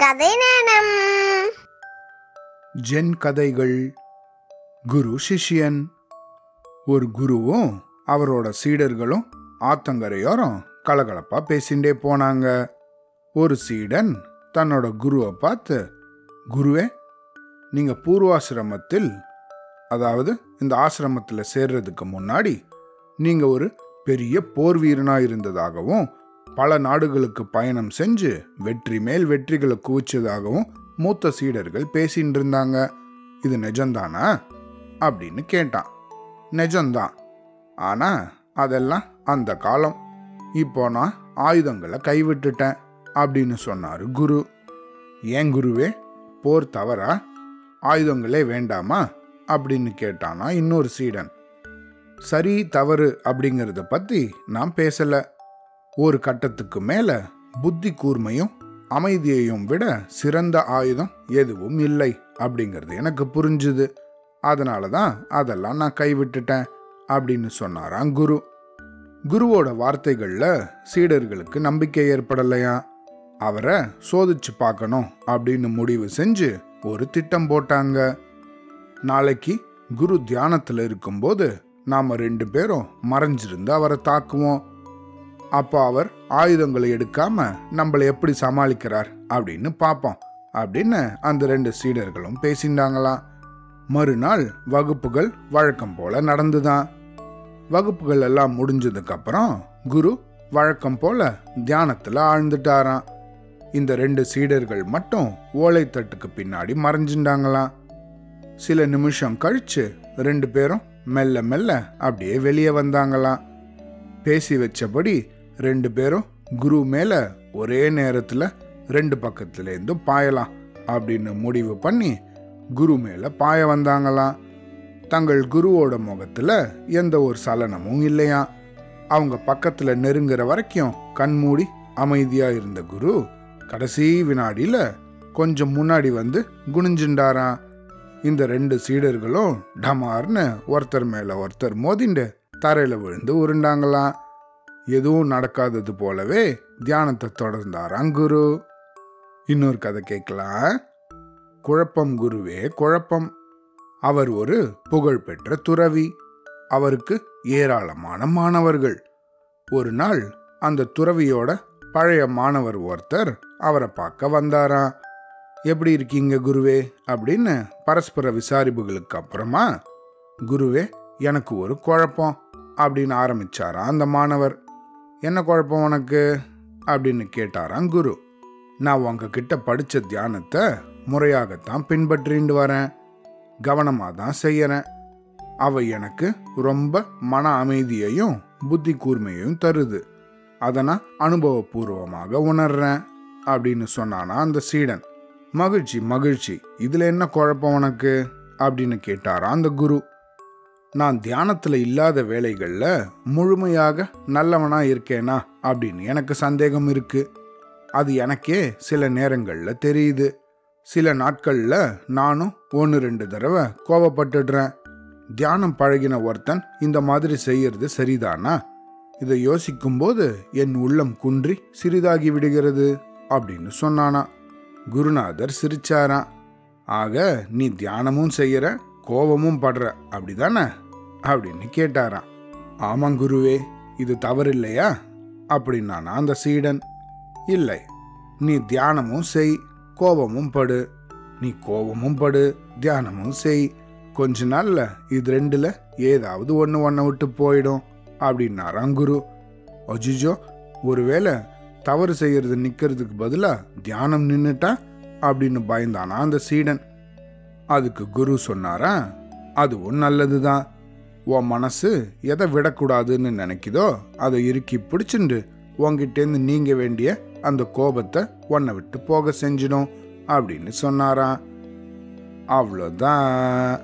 கதை நேரம். ஜென் கதைகள். குரு சிஷ்யன். ஒரு குருவும் அவரோட சீடர்களும் ஆத்தங்கரையோரம் கலகலப்பா பேசிண்டே போனாங்க. ஒரு சீடன் தன்னோட குருவை பார்த்து குருவே நீங்க பூர்வாசிரமத்தில் அதாவது இந்த ஆசிரமத்தில் சேர்றதுக்கு முன்னாடி நீங்க ஒரு பெரிய போர் வீரனா இருந்ததாகவும் பல நாடுகளுக்கு பயணம் செஞ்சு வெற்றி மேல் வெற்றிகளை குவிச்சதாகவும் மூத்த சீடர்கள் பேசின்னு இருந்தாங்க இது நிஜம்தானா? அப்படின்னு கேட்டான். நிஜம்தான். ஆனா அதெல்லாம் அந்த காலம். இப்போ நான் ஆயுதங்களை கைவிட்டுட்டேன் அப்படின்னு சொன்னாரு குரு. ஏன் குருவே? போர் தவறா? ஆயுதங்களே வேண்டாமா? அப்படின்னு கேட்டானா இன்னொரு சீடன். சரி தவறு அப்படிங்கிறத பத்தி நான் பேசலை. ஒரு கட்டத்துக்கு மேல புத்தி கூர்மையும் அமைதியையும் விட சிறந்த ஆயுதம் எதுவும் இல்லை அப்படிங்கிறது எனக்கு புரிஞ்சுது. அதனால தான் அதெல்லாம் நான் கைவிட்டுட்டேன் அப்படின்னு சொன்னாராம் குரு. குருவோட வார்த்தைகளில் சீடர்களுக்கு நம்பிக்கை ஏற்படலையா? அவரை சோதிச்சு பார்க்கணும் அப்படின்னு முடிவு செஞ்சு ஒரு திட்டம் போட்டாங்க. நாளைக்கு குரு தியானத்தில் இருக்கும்போது நாம் ரெண்டு பேரும் மறைஞ்சிருந்து அவரை தாக்குவோம். அப்போ அவர் ஆயுதங்களை எடுக்காம நம்மளை எப்படி சமாளிக்கிறார் அப்படின்னு பார்ப்போம். அப்படின்னு அந்த ரெண்டு சீடர்களும் பேசிண்டாங்களாம் மறுநாள் வகுப்புகள் வழக்கம் போல நடந்துதான். வகுப்புகள் எல்லாம் முடிஞ்சதுக்கப்புறம் குரு வழக்கம் போல தியானத்தில் ஆழ்ந்துட்டாராம். இந்த ரெண்டு சீடர்கள் மட்டும் ஓலைத்தட்டுக்கு பின்னாடி மறைஞ்சிண்டாங்களாம் சில நிமிஷம் கழிச்சு ரெண்டு பேரும் மெல்ல மெல்ல அப்படியே வெளியே வந்தாங்களாம். பேசி வச்சபடி ரெண்டு பேரும் குரு மேலே ஒரே நேரத்தில் ரெண்டு பக்கத்துலேருந்தும் பாயலாம் அப்படின்னு முடிவு பண்ணி குரு மேலே பாய வந்தாங்களாம். தங்கள் குருவோட முகத்தில் எந்த ஒரு சலனமும் இல்லையா. அவங்க பக்கத்தில் நெருங்குற வரைக்கும் கண்மூடி அமைதியாக இருந்த குரு கடைசி வினாடியில் கொஞ்சம் முன்னாடி வந்து குனிஞ்சுண்டாராம். இந்த ரெண்டு சீடர்களும் டமார்னு ஒருத்தர் மேலே ஒருத்தர் மோதிண்டு தரையில் விழுந்து உருண்டாங்களாம். எதுவும் நடக்காதது போலவே தியானத்தை தொடர்ந்தாராம் குரு இன்னொரு கதை கேட்கலாம். குழப்பம் குருவே குழப்பம். அவர் ஒரு புகழ்பெற்ற துறவி. அவருக்கு ஏராளமான மாணவர்கள். ஒரு நாள் அந்த துறவியோட பழைய மாணவர் ஒருத்தர் அவரை பார்க்க வந்தாராம். எப்படி இருக்கீங்க குருவே? அப்படின்னு பரஸ்பர விசாரிப்புகளுக்கு அப்புறமா குருவே எனக்கு ஒரு குழப்பம் அப்படின்னு ஆரம்பிச்சாராம் அந்த மாணவர். என்ன குழப்பம் உனக்கு? அப்படின்னு கேட்டாராம் குரு. நான் உங்ககிட்ட படித்த தியானத்தை முறையாகத்தான் பின்பற்றிண்டு வரேன். கவனமாக தான் செய்யறேன். அவை எனக்கு ரொம்ப மன அமைதியையும் புத்தி கூர்மையையும் தருது. அதை நான் அனுபவபூர்வமாக உணர்றேன் அப்படின்னு சொன்னானா அந்த சீடன். மகிழ்ச்சி மகிழ்ச்சி. இதில் என்ன குழப்பம் உனக்கு? அப்படின்னு கேட்டாரா அந்த குரு. நான் தியானத்தில் இல்லாத வேலைகளில் முழுமையாக நல்லவனா இருக்கேனா அப்படின்னு எனக்கு சந்தேகம் இருக்கு. அது எனக்கே சில நேரங்களில் தெரியுது. சில நாட்களில் நானும் ஒன்று ரெண்டு தடவை கோவப்பட்டுடுறேன். தியானம் பழகின ஒருத்தன் இந்த மாதிரி செய்யறது சரிதானா? இதை யோசிக்கும்போது என் உள்ளம் குன்றி சிறிதாகி விடுகிறது அப்படின்னு சொன்னானா. குருநாதர் சிரிச்சாராம். ஆக நீ தியானமும் செய்கிற கோபமும் படுற. அப்படிதானே? அப்படின்னு கேட்டாராம். ஆமாம் குருவே இது தவறில்லையா? அப்படின்னானா அந்த சீடன்? இல்லை. நீ தியானமும் செய் கோபமும் படு. நீ கோபமும் படு தியானமும் செய். கொஞ்ச நாள்ல இது ரெண்டுல ஏதாவது ஒன்று ஒன்றை விட்டு போயிடும் அப்படின்னாராம் குரு. அஜிஜோ ஒருவேளை தவறு செய்யறது நிற்கிறதுக்கு பதிலாக தியானம் நின்றுட்டா அப்படின்னு பயந்தானா அந்த சீடன். அதுக்கு குரு சொன்னாரா? அதுவும் நல்லதுதான் உன் மனசு எதை விடக்கூடாதுன்னு நினைக்குதோ அதை இறுக்கி பிடிச்சிண்டு உங்ககிட்டேருந்து நீங்க வேண்டிய அந்த கோபத்தை உன்னை விட்டு போக செஞ்சிடும் அப்படின்னு சொன்னாராம் அவ்வளோதான்.